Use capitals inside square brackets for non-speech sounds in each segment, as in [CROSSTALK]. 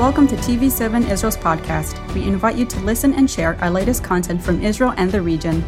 Welcome to TV7 Israel's podcast. We invite you to listen and share our latest content from Israel and the region.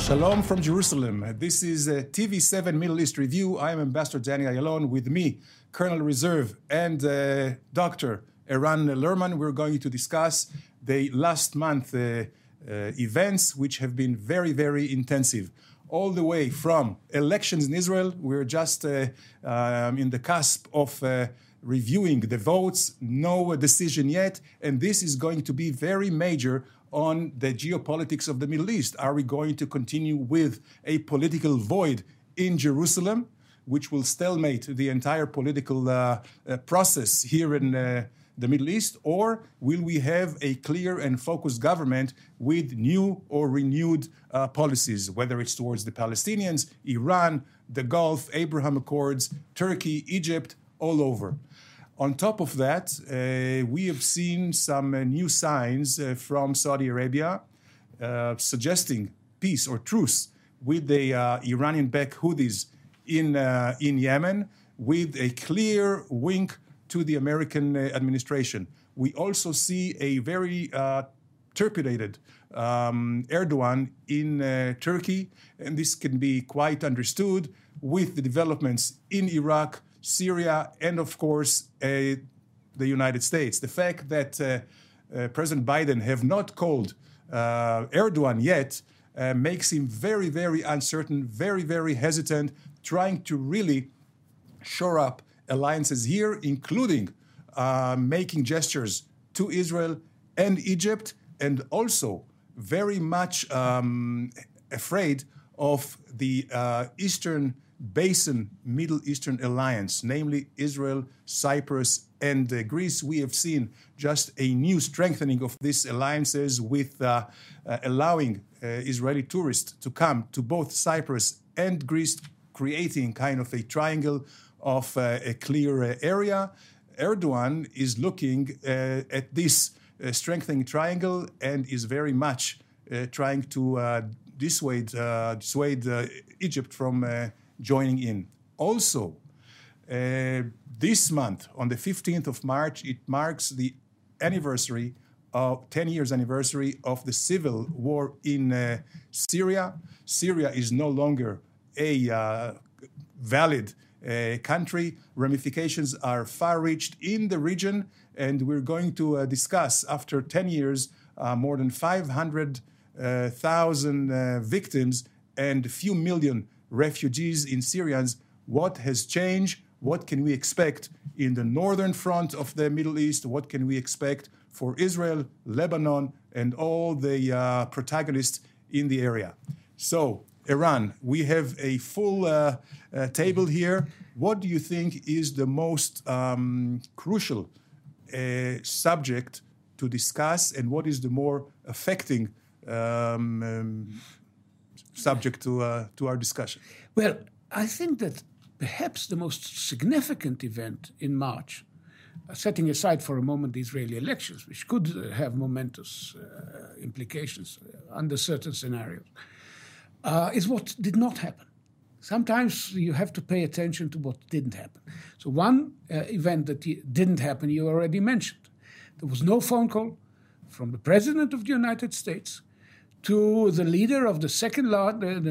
Shalom from Jerusalem. This is a TV7 Middle East Review. I am Ambassador Danny Ayalon. With me, Colonel Reserve and uh, Dr. Eran Lerman. We're going to discuss the last month uh, uh, events, which have been very, very intensive all the way from elections in Israel. We're just uh, um, in the cusp of uh, reviewing the votes, no decision yet, and this is going to be very major on the geopolitics of the Middle East. Are we going to continue with a political void in Jerusalem, which will stalemate the entire political uh, uh process here in? The Middle East, or will we have a clear and focused government with new or renewed uh, policies, whether it's towards the Palestinians, Iran, the Gulf, Abraham Accords, Turkey, Egypt, all over? On top of that, uh, we have seen some uh, new signs uh, from Saudi Arabia uh, suggesting peace or truce with the uh, Iranian backed Houthis in, in Yemen, with a clear wink to the American uh, administration. We also see a very uh, turpinated um, Erdogan in uh, Turkey, and this can be quite understood with the developments in Iraq, Syria, and of course uh, the United States. The fact that uh, uh, President Biden have not called Erdogan yet makes him very, very uncertain, very, very hesitant, trying to really shore up alliances here, including uh, making gestures to Israel and Egypt, and also very much um, afraid of the uh, Eastern Basin Middle Eastern alliance, namely Israel, Cyprus, and uh, Greece. We have seen just a new strengthening of these alliances with uh, uh, allowing uh, Israeli tourists to come to both Cyprus and Greece, creating kind of a triangle of uh, a clear uh, area. Erdogan is looking uh, at this strengthening triangle and is very much trying to dissuade, dissuade Egypt from joining in. Also, this month, on the 15th of March, it marks the anniversary of 10 years anniversary of the civil war in uh, Syria. Syria is no longer a uh, valid country. Ramifications are far reached in the region, and we're going to uh, discuss after 10 years uh, more than 500,000 uh, uh, victims and a few million refugees in Syrians. What has changed? What can we expect in the northern front of the Middle East? What can we expect for Israel, Lebanon, and all the uh, protagonists in the area? So, Eran, we have a full uh, uh, table here. What do you think is the most um, crucial uh, subject to discuss, and what is the more affecting um, um, subject to, uh, to our discussion? Well, I think that perhaps the most significant event in March uh, setting aside for a moment the Israeli elections, which could have momentous uh, implications under certain scenarios, uh, is what did not happen. Sometimes you have to pay attention to what didn't happen. So, one uh, event that didn't happen, you already mentioned. There was no phone call from the President of the United States to the leader of the second largest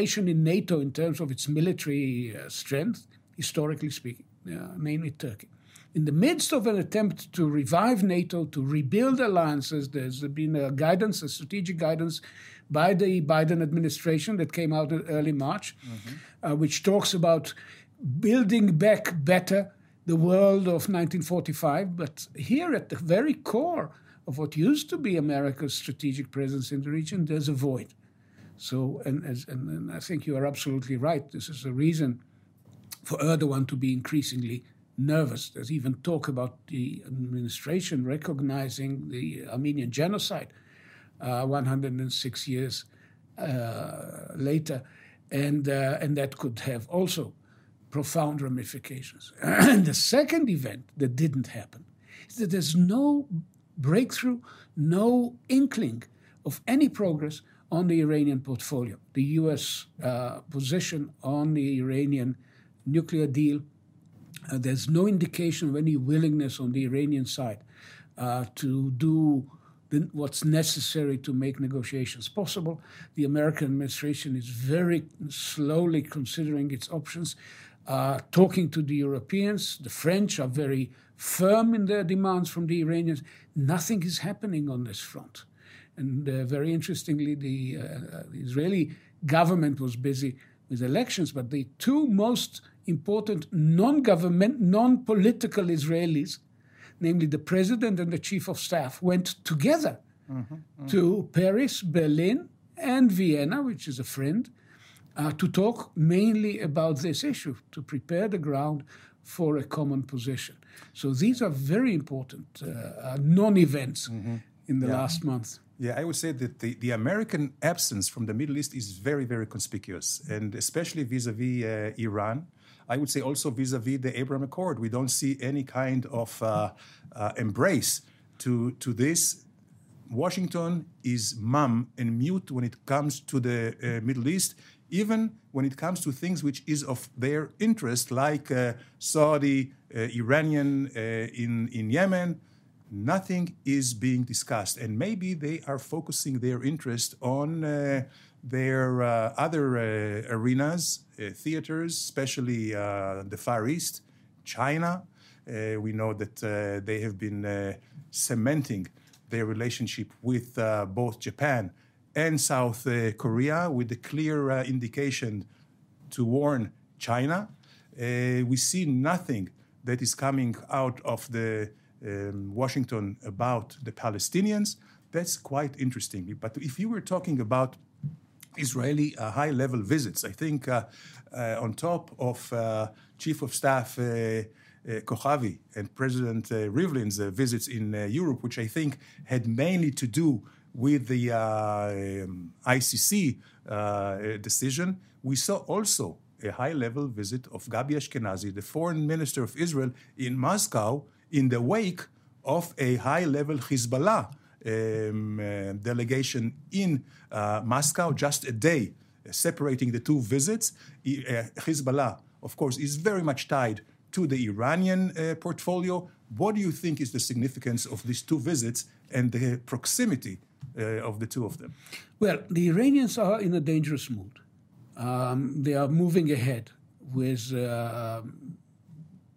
nation in NATO in terms of its military uh, strength, historically speaking, uh, namely Turkey. In the midst of an attempt to revive NATO, to rebuild alliances, there's been a guidance, a strategic guidance by the Biden administration that came out in early March, mm-hmm. uh, which talks about building back better the world of 1945. But here at the very core of what used to be America's strategic presence in the region, there's a void. So, and, and, and I think you are absolutely right. This is a reason for Erdogan to be increasingly nervous. There's even talk about the administration recognizing the Armenian genocide uh, 106 years uh, later, and uh, and that could have also profound ramifications. [CLEARS THROAT] and the second event that didn't happen is that there's no breakthrough, no inkling of any progress on the Iranian portfolio. The U.S. Uh, position on the Iranian nuclear deal Uh, there's no indication of any willingness on the Iranian side uh, to do the, what's necessary to make negotiations possible. The American administration is very slowly considering its options, uh, talking to the Europeans. The French are very firm in their demands from the Iranians. Nothing is happening on this front. And uh, very interestingly, the, uh, the Israeli government was busy with elections, but the two most important non government, non political Israelis, namely the president and the chief of staff, went together mm-hmm, mm-hmm. to Paris, Berlin, and Vienna, which is a friend, uh, to talk mainly about this issue, to prepare the ground for a common position. So these are very important uh, uh non events mm-hmm. in the yeah. last month. Yeah, I would say that the, the American absence from the Middle East is very, very conspicuous, and especially vis a vis Iran. I would say also vis a vis the Abraham Accord. We don't see any kind of uh, uh, embrace to, to this. Washington is mum and mute when it comes to the uh, Middle East, even when it comes to things which is of their interest, like uh, Saudi, uh, Iranian in, in Yemen nothing is being discussed. And maybe they are focusing their interest on uh, their uh, other uh, arenas, uh, theaters, especially the Far East, China. We know that they have been cementing their relationship with both Japan and South Korea with a clear indication to warn China. we see nothing that is coming out of the um, Washington about the Palestinians. That's quite interesting. But if you were talking about Israeli uh, high level visits, I think uh, uh, on top of uh, Chief of Staff uh, uh, Kochavi and President Rivlin's visits in Europe, which I think had mainly to do with the um, ICC decision, we saw also a high level visit of Gabi Ashkenazi, the foreign minister of Israel, in Moscow in the wake of a high level Hezbollah um, uh, delegation in uh, Moscow, just a day uh, separating the two visits. Uh, Hezbollah, of course, is very much tied to the Iranian uh, portfolio. What do you think is the significance of these two visits and the proximity of the two of them? Well, the Iranians are in a dangerous mood. Um, they are moving ahead with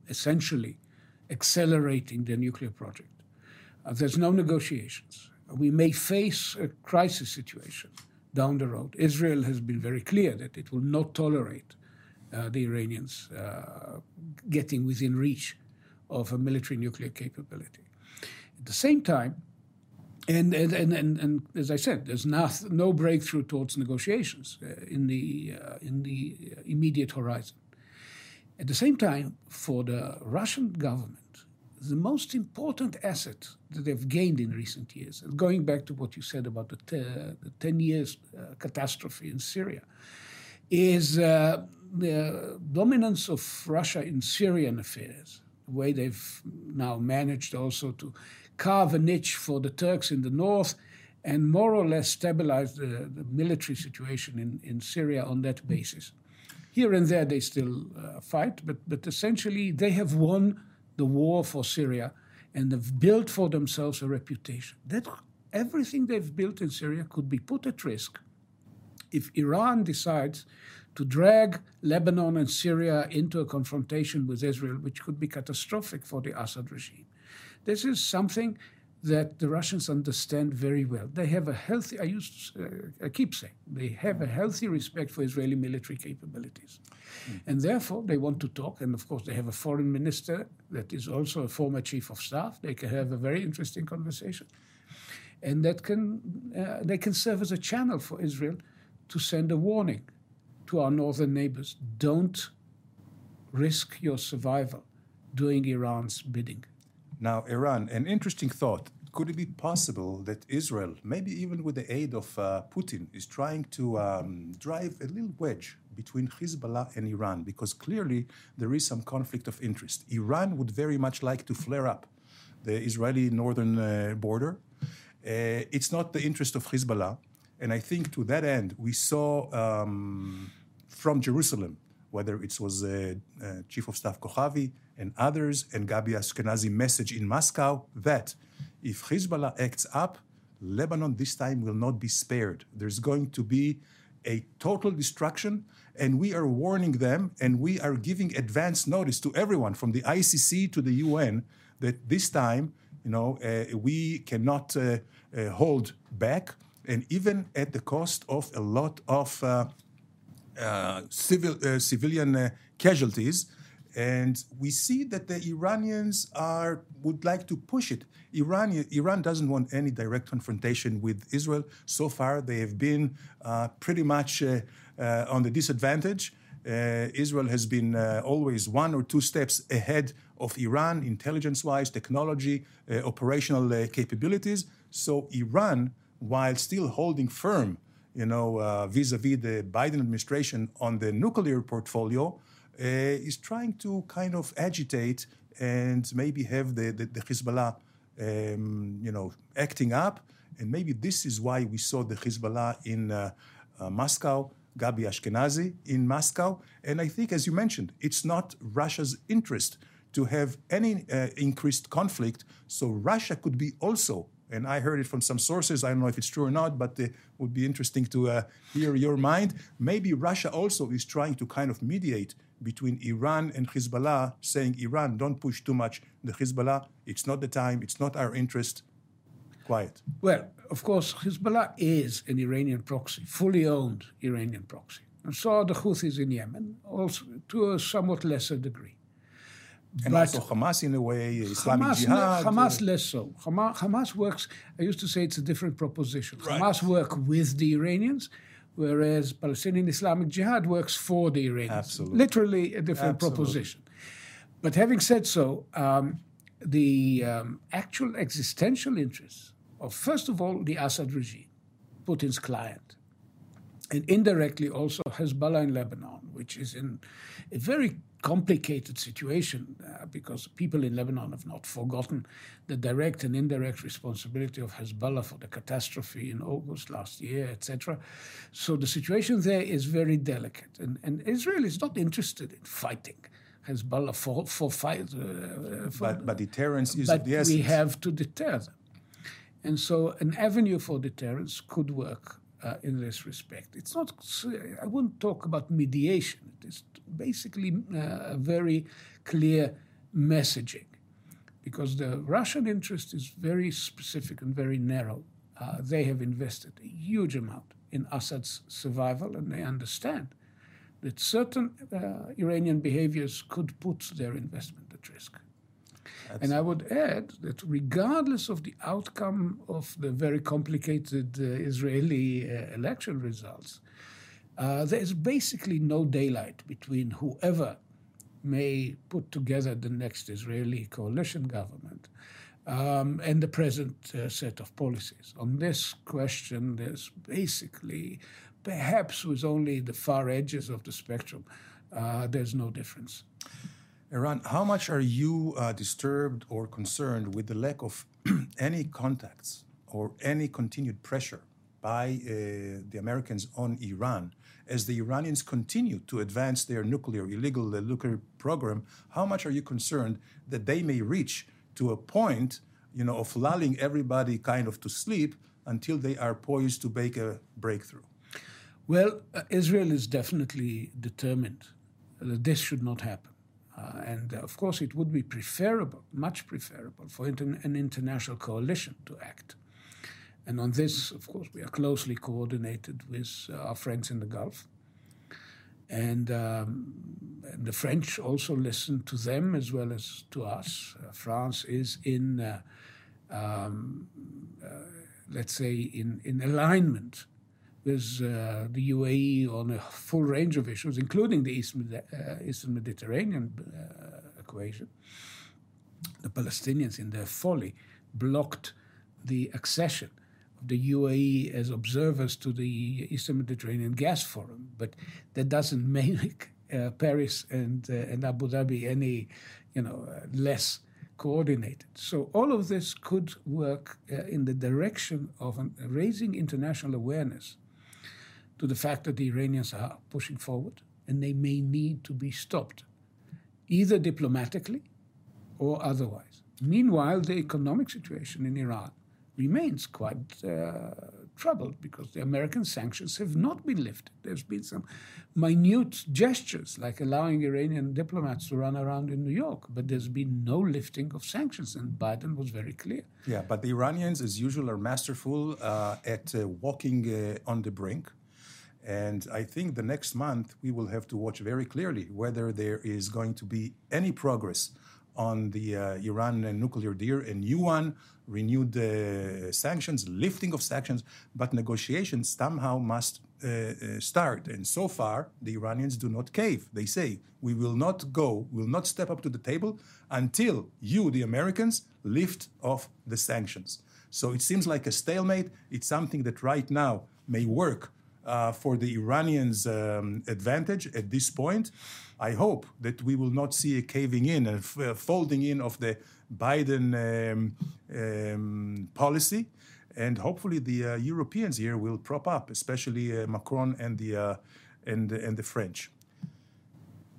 essentially accelerating the nuclear project. Uh, there's no negotiations. We may face a crisis situation down the road. Israel has been very clear that it will not tolerate uh, the Iranians uh, getting within reach of a military nuclear capability. At the same time, and, and, and, and, and as I said, there's not, no breakthrough towards negotiations uh, in, the, uh, in the immediate horizon. At the same time, for the Russian government, the most important asset that they've gained in recent years, going back to what you said about the, te- the 10 years uh, catastrophe in Syria, is uh, the dominance of Russia in Syrian affairs, the way they've now managed also to carve a niche for the Turks in the north and more or less stabilize the, the military situation in, in Syria on that basis. Here and there they still uh, fight, but, but essentially they have won the war for Syria and have built for themselves a reputation. That everything they've built in Syria could be put at risk if Iran decides to drag Lebanon and Syria into a confrontation with Israel, which could be catastrophic for the Assad regime. This is something that the Russians understand very well. They have a healthy, I, used, uh, I keep saying, they have a healthy respect for Israeli military capabilities. Mm. And therefore, they want to talk. And of course, they have a foreign minister that is also a former chief of staff. They can have a very interesting conversation. And that can, uh, they can serve as a channel for Israel to send a warning to our northern neighbors don't risk your survival doing Iran's bidding. Now, Iran, an interesting thought. Could it be possible that Israel, maybe even with the aid of uh, Putin, is trying to um, drive a little wedge between Hezbollah and Iran? Because clearly there is some conflict of interest. Iran would very much like to flare up the Israeli northern uh, border. Uh, it's not the interest of Hezbollah. And I think to that end, we saw um, from Jerusalem whether it was uh, uh, Chief of Staff Kochavi and others, and Gabi Ashkenazi message in Moscow that if Hezbollah acts up, Lebanon this time will not be spared. There's going to be a total destruction, and we are warning them, and we are giving advance notice to everyone from the ICC to the UN that this time, you know, uh, we cannot uh, uh, hold back, and even at the cost of a lot of uh, uh, civil uh, civilian casualties. And we see that the Iranians are would like to push it. Iran, Iran doesn't want any direct confrontation with Israel. So far, they have been uh, pretty much uh, uh, on the disadvantage. Uh, Israel has been uh, always one or two steps ahead of Iran, intelligence wise, technology, uh, operational capabilities. So, Iran, while still holding firm, you know, vis a vis the Biden administration on the nuclear portfolio, is trying to kind of agitate and maybe have the, the, the Hezbollah, um, you know, acting up. And maybe this is why we saw the Hezbollah in uh, uh, Moscow, Gabi Ashkenazi in Moscow. And I think, as you mentioned, it's not Russia's interest to have any uh, increased conflict. So Russia could be also and I heard it from some sources. I don't know if it's true or not, but it would be interesting to uh, hear your mind. Maybe Russia also is trying to kind of mediate between Iran and Hezbollah, saying, Iran, don't push too much the Hezbollah. It's not the time, it's not our interest. Quiet. Well, of course, Hezbollah is an Iranian proxy, fully owned Iranian proxy. And so are the Houthis in Yemen, also to a somewhat lesser degree. And but also Hamas in a way, Islamic Hamas, Jihad. Hamas less so. Hamas, Hamas, works, I used to say it's a different proposition. Right. Hamas work with the Iranians, whereas Palestinian Islamic Jihad works for the Iranians. Absolutely. Literally a different Absolutely. proposition. But having said so, um, the um, actual existential interests of, first of all, the Assad regime, Putin's client, and indirectly also Hezbollah in Lebanon, which is in a very complicated situation uh, because people in Lebanon have not forgotten the direct and indirect responsibility of Hezbollah for the catastrophe in August last year, etc. So the situation there is very delicate, and, and Israel is not interested in fighting. Hezbollah for for fight, uh, for, but, but deterrence is but the essence. we have to deter them, and so an avenue for deterrence could work uh, in this respect. It's not, I wouldn't talk about mediation. It is basically uh, a very clear messaging because the Russian interest is very specific and very narrow. Uh, they have invested a huge amount in Assad's survival and they understand that certain uh, Iranian behaviors could put their investment at risk. That's and I would add that regardless of the outcome of the very complicated uh, Israeli uh, election results, uh, there is basically no daylight between whoever may put together the next Israeli coalition government um, and the present uh, set of policies. On this question, there's basically, perhaps with only the far edges of the spectrum, uh, there's no difference. Eran, how much are you uh, disturbed or concerned with the lack of [CLEARS THROAT] any contacts or any continued pressure by uh, the Americans on Iran as the Iranians continue to advance their nuclear, illegal uh, nuclear program? How much are you concerned that they may reach to a point, you know, of lulling everybody kind of to sleep until they are poised to make a breakthrough? Well, uh, Israel is definitely determined that this should not happen. Uh, and uh, of course, it would be preferable, much preferable, for inter- an international coalition to act. And on this, of course, we are closely coordinated with uh, our friends in the Gulf. And, um, and, the French also listen to them as well as to us. Uh, France is in, uh, um, uh, let's say, in, in alignment with uh, the UAE on a full range of issues, including the East, uh, Eastern Mediterranean uh, equation. The Palestinians, in their folly, blocked the accession of the UAE as observers to the Eastern Mediterranean Gas Forum, but that doesn't [LAUGHS] make uh, Paris and, uh, and Abu Dhabi any, you know, uh, less coordinated. So all of this could work in the direction of an, raising international awareness to the fact that the Iranians are pushing forward and they may need to be stopped, either diplomatically or otherwise. Meanwhile, the economic situation in Iran remains quite uh, troubled because the American sanctions have not been lifted. There's been some minute gestures, like allowing Iranian diplomats to run around in New York, but there's been no lifting of sanctions, and Biden was very clear. Yeah, but the Iranians, as usual, are masterful uh, at uh, walking uh, on the brink. And I think the next month we will have to watch very clearly whether there is going to be any progress on the uh, Iran nuclear deal, a new one, renewed uh, sanctions, lifting of sanctions, but negotiations somehow must uh, uh, start. And so far, the Iranians do not cave. They say, we will not go, will not step up to the table until you, the Americans, lift off the sanctions. So it seems like a stalemate. It's something that right now may work uh, for the Iranians' um, advantage at this point. I hope that we will not see a caving in and f- uh, folding in of the Biden um, um, policy. And hopefully the uh, Europeans here will prop up, especially uh, Macron and the, uh, and, and the French.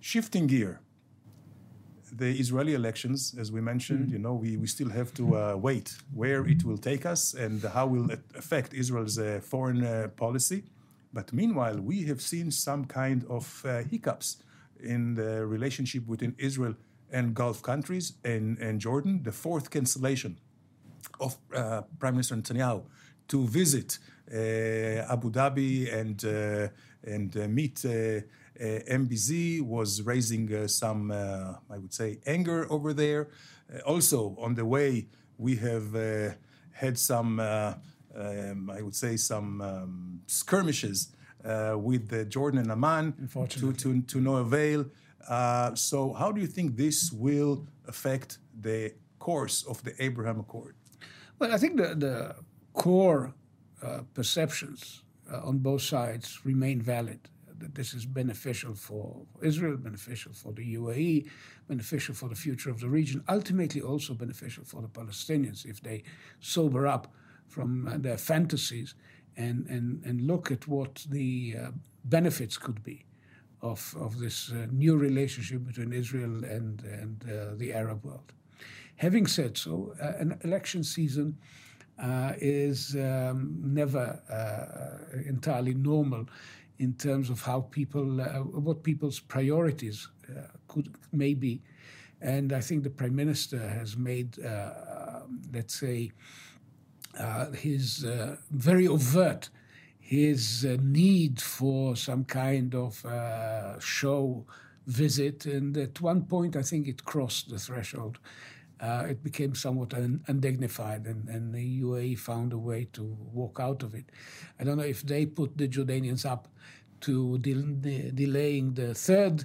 Shifting gear, the Israeli elections, as we mentioned, mm-hmm. you know, we, we still have to uh, wait where it will take us and how will it affect Israel's uh, foreign uh, policy. But meanwhile, we have seen some kind of uh, hiccups in the relationship between Israel and Gulf countries and, and Jordan. The fourth cancellation of uh, Prime Minister Netanyahu to visit uh, Abu Dhabi and, uh, and uh, meet uh, MBZ was raising some, I would say, anger over there. also, on the way, we have had some um, I would say, some um, skirmishes uh, with the Jordan and Amman to, to, to no avail. Uh, so, how do you think this will affect the course of the Abraham Accord? Well, I think the, the core uh, perceptions uh, on both sides remain valid. That this is beneficial for Israel, beneficial for the UAE, beneficial for the future of the region, ultimately also beneficial for the Palestinians if they sober up from uh, their fantasies and, and, and look at what the uh, benefits could be of, of this uh, new relationship between Israel and, and uh, the Arab world. Having said so, uh, an election season uh, is um, never entirely normal in terms of how people, what people's priorities could may be. And I think the prime minister has made, let's say, uh, his uh, very overt his uh, need for some kind of uh, show visit, and at one point I think it crossed the threshold. Uh, it became somewhat un- undignified, and, and, the UAE found a way to walk out of it. I don't know if they put the Jordanians up to de- de- delaying the third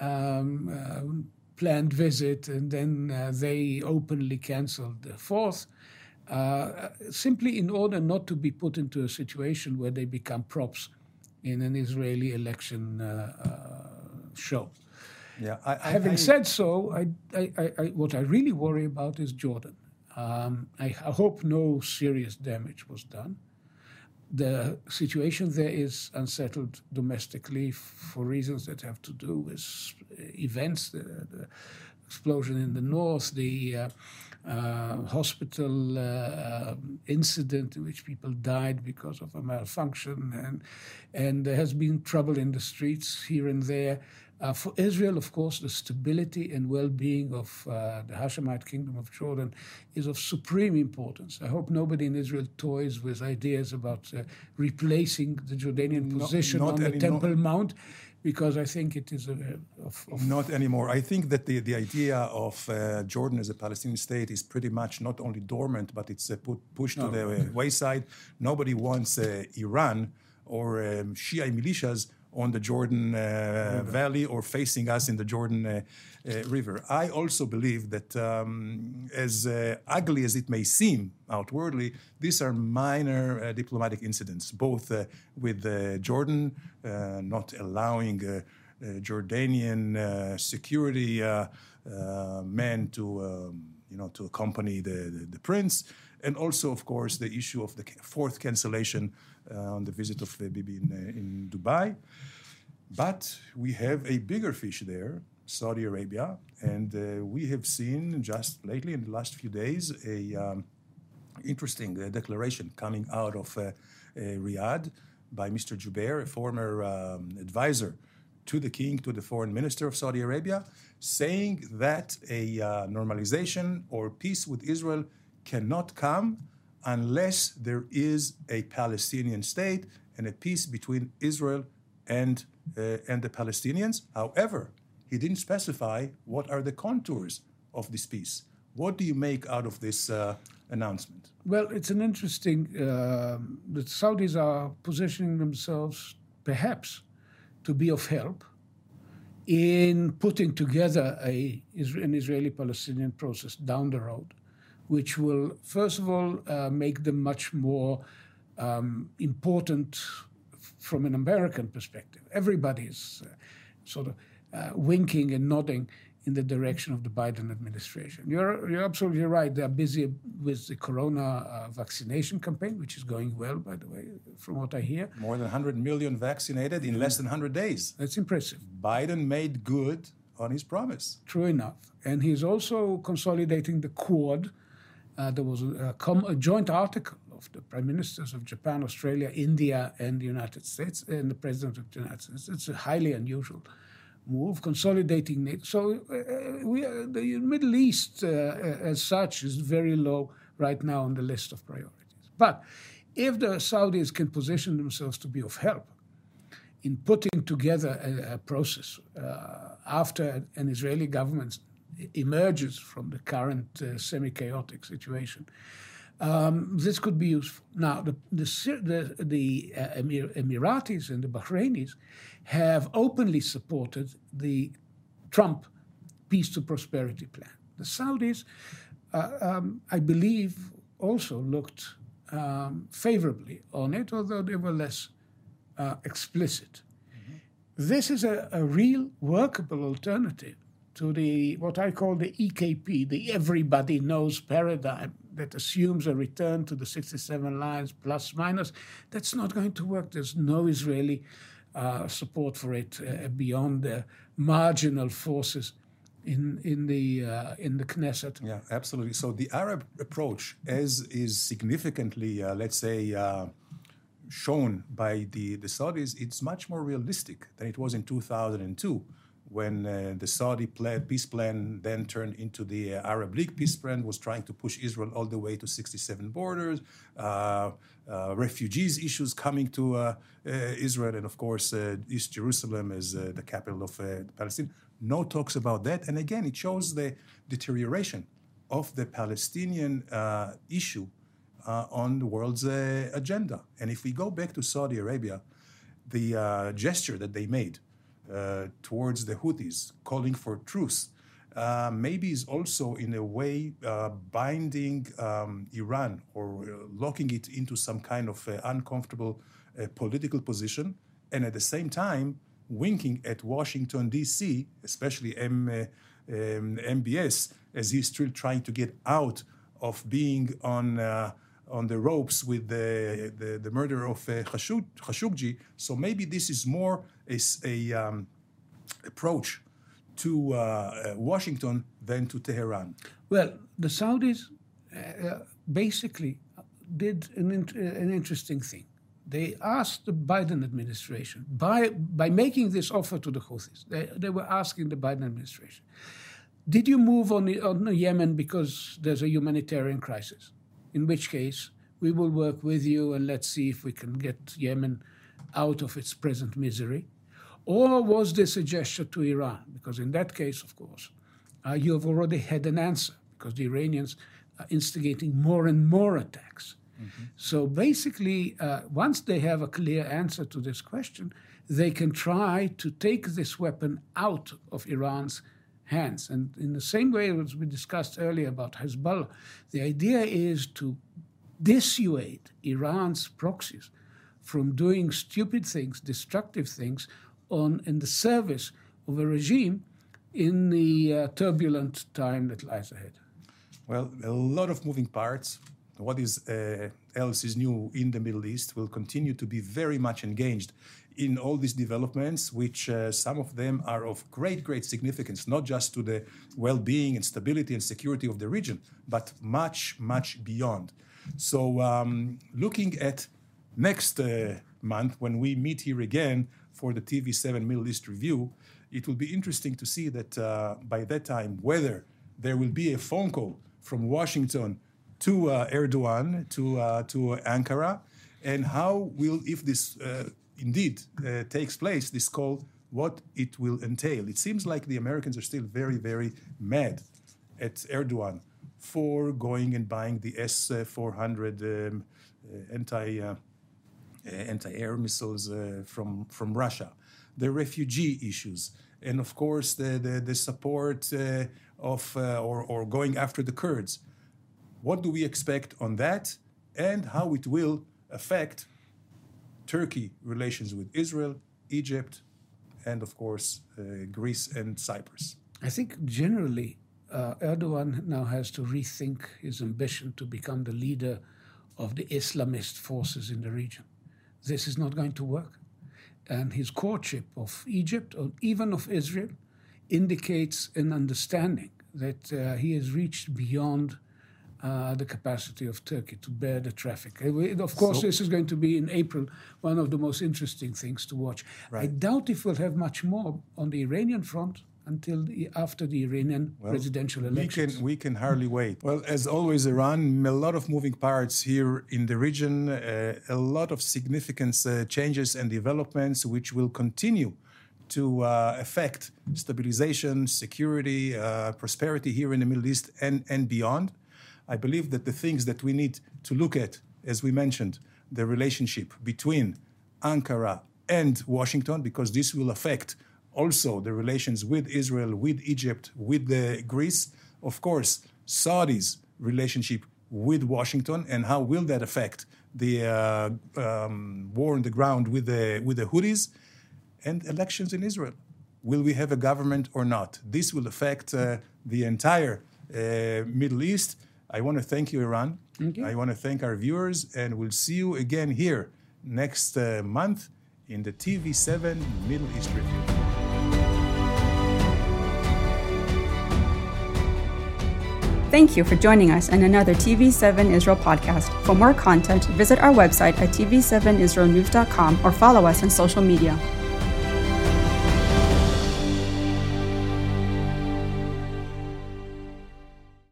um, planned visit, and then they openly canceled the fourth. Uh, simply in order not to be put into a situation where they become props in an Israeli election uh, uh, show. Yeah, I, I, Having I, said so, what I really worry about is Jordan. Um, I, hope no serious damage was done. The situation there is unsettled domestically for reasons that have to do with events, the, the explosion in the north, the uh, uh, hospital uh, incident in which people died because of a malfunction, and and there has been trouble in the streets here and there. Uh, for Israel, of course, the stability and well-being of uh, the Hashemite Kingdom of Jordan is of supreme importance. I hope nobody in Israel toys with ideas about uh, replacing the Jordanian position not, not on the Temple Mount because I think it is a, of, of not anymore. I think that the, the idea of uh, Jordan as a Palestinian state is pretty much not only dormant, but it's uh, put, pushed no. to the wayside. Nobody wants uh, Iran or um, Shia militias on the Jordan uh, Valley or facing us in the Jordan uh, uh, River. I also believe that, um, as uh, ugly as it may seem outwardly, these are minor uh, diplomatic incidents, both uh, with Jordan not allowing Jordanian security men to, um, you know, to accompany the, the, the prince and also, of course, the issue of the fourth cancellation on the visit of the Bibi in, uh, in Dubai. But we have a bigger fish there, Saudi Arabia, and uh, we have seen just lately in the last few days a um, interesting uh, declaration coming out of uh, uh Riyadh by Mr. Jubeir, a former um, advisor to the king, to the foreign minister of Saudi Arabia, saying that a uh, normalization or peace with Israel cannot come unless there is a Palestinian state and a peace between Israel and, uh, and the Palestinians. However, he didn't specify what are the contours of this peace. What do you make out of this uh, announcement? Well, it's an interesting. Uh, the Saudis are positioning themselves, perhaps, to be of help in putting together a, an Israeli-Palestinian process down the road, which will, first of all, uh, make them much more um, important from an American perspective. Everybody is uh, sort of uh, winking and nodding in the direction of the Biden administration. You're, you're absolutely right. They're busy with the corona uh, vaccination campaign, which is going well, by the way, from what I hear. More than 100 million vaccinated in less than 100 days. That's impressive. Biden made good on his promise. True enough. And he's also consolidating the Quad. Uh, there was a, a, joint article of the prime ministers of Japan, Australia, India, and the United States, and the president of the United States. It's a highly unusual move, consolidating NATO. So uh, uh, we, uh, the Middle East, uh, uh, as such, is very low right now on the list of priorities. But if the Saudis can position themselves to be of help in putting together a, a process after an Israeli government emerges from the current semi-chaotic situation, um, this could be useful. Now, the, the, the, the Emir, Emiratis and the Bahrainis have openly supported the Trump peace to prosperity plan. The Saudis, uh, um, I believe, also looked um, favorably on it, although they were less uh, explicit. Mm-hmm. This is a, a, real workable alternative to the what I call the EKP, the everybody knows paradigm that assumes a return to the 67 lines plus minus. That's not going to work. There's no Israeli uh, support for it uh, beyond the marginal forces in in the uh, in the Knesset. Yeah, absolutely. So the Arab approach, as is significantly, uh, let's say, uh, shown by the the Saudis, it's much more realistic than it was in 2002 when uh, the Saudi peace plan then turned into the uh, Arab League peace plan, was trying to push Israel all the way to 67 borders, uh, uh refugees issues coming to uh, uh, Israel, and of course, East Jerusalem is the capital of Palestine. No talks about that. And again, it shows the deterioration of the Palestinian issue on the world's agenda. And if we go back to Saudi Arabia, the gesture that they made towards the Houthis, calling for truce, uh, maybe is also in a way uh, binding um, Iran or uh, locking it into some kind of uh, uncomfortable uh, political position, and at the same time winking at Washington D.C., especially M, um, MBS, as he's still trying to get out of being on on the ropes with the, the, the murder of uh, Khashoggi. So maybe this is more a, a um, approach to uh, uh, Washington than to Tehran. Well, the Saudis uh, basically did an, an interesting thing. They asked the Biden administration, by, by making this offer to the Houthis, they, they were asking the Biden administration, did you move on, on Yemen because there's a humanitarian crisis? In which case we will work with you and let's see if we can get Yemen out of its present misery? Or was this a gesture to Iran? Because in that case, of course, uh, you have already had an answer because the Iranians are instigating more and more attacks. Mm-hmm. So basically, uh, once they have a clear answer to this question, they can try to take this weapon out of Iran's hands. And in the same way as we discussed earlier about Hezbollah, the idea is to dissuade Iran's proxies from doing stupid things, destructive things, on in the service of a regime in the uh, turbulent time that lies ahead. Well, a lot of moving parts. What is uh, else is new in the Middle East, will continue to be very much engaged in all these developments, which uh, some of them are of great, great significance, not just to the well being and stability and security of the region, but much, much beyond. So, um, looking at next uh, month when we meet here again for the TV7 Middle East review, it will be interesting to see that uh, by that time whether there will be a phone call from Washington to uh, Erdogan, to, uh, to Ankara, and how will, if this uh, indeed uh, takes place, this call, what it will entail. It seems like the Americans are still very, very mad at Erdogan for going and buying the S 400 um, uh, anti. Uh, anti-air missiles from from Russia, the refugee issues, and of course the the, the support of or or going after the Kurds. What do we expect on that, and how it will affect Turkey relations with Israel, Egypt, and of course uh, Greece and Cyprus? I think generally uh, Erdogan now has to rethink his ambition to become the leader of the Islamist forces in the region. This is not going to work. And his courtship of Egypt or even of Israel indicates an understanding that uh, he has reached beyond uh, the capacity of Turkey to bear the traffic. Uh, of course, so, this is going to be in April one of the most interesting things to watch. Right. I doubt if we'll have much more on the Iranian front until the, after the Iranian well, presidential elections. We can, we can hardly wait. Well, as always, Iran, a lot of moving parts here in the region, uh, a lot of significant uh, changes and developments which will continue to uh, affect stabilization, security, uh, prosperity here in the Middle East and, and beyond. I believe that the things that we need to look at, as we mentioned, the relationship between Ankara and Washington, because this will affect also the relations with Israel, with Egypt, with Greece. Of course, Saudi's relationship with Washington, and how will that affect the uh, um, war on the ground with the with the Houthis, and elections in Israel. Will we have a government or not? This will affect uh, the entire uh, Middle East I want to thank you, Eran. Okay. I want to thank our viewers, and we'll see you again here next uh, month in the TV7 Middle East Review. Thank you for joining us in another TV7 Israel podcast. For more content, visit our website at tv7israelnews.com or follow us on social media.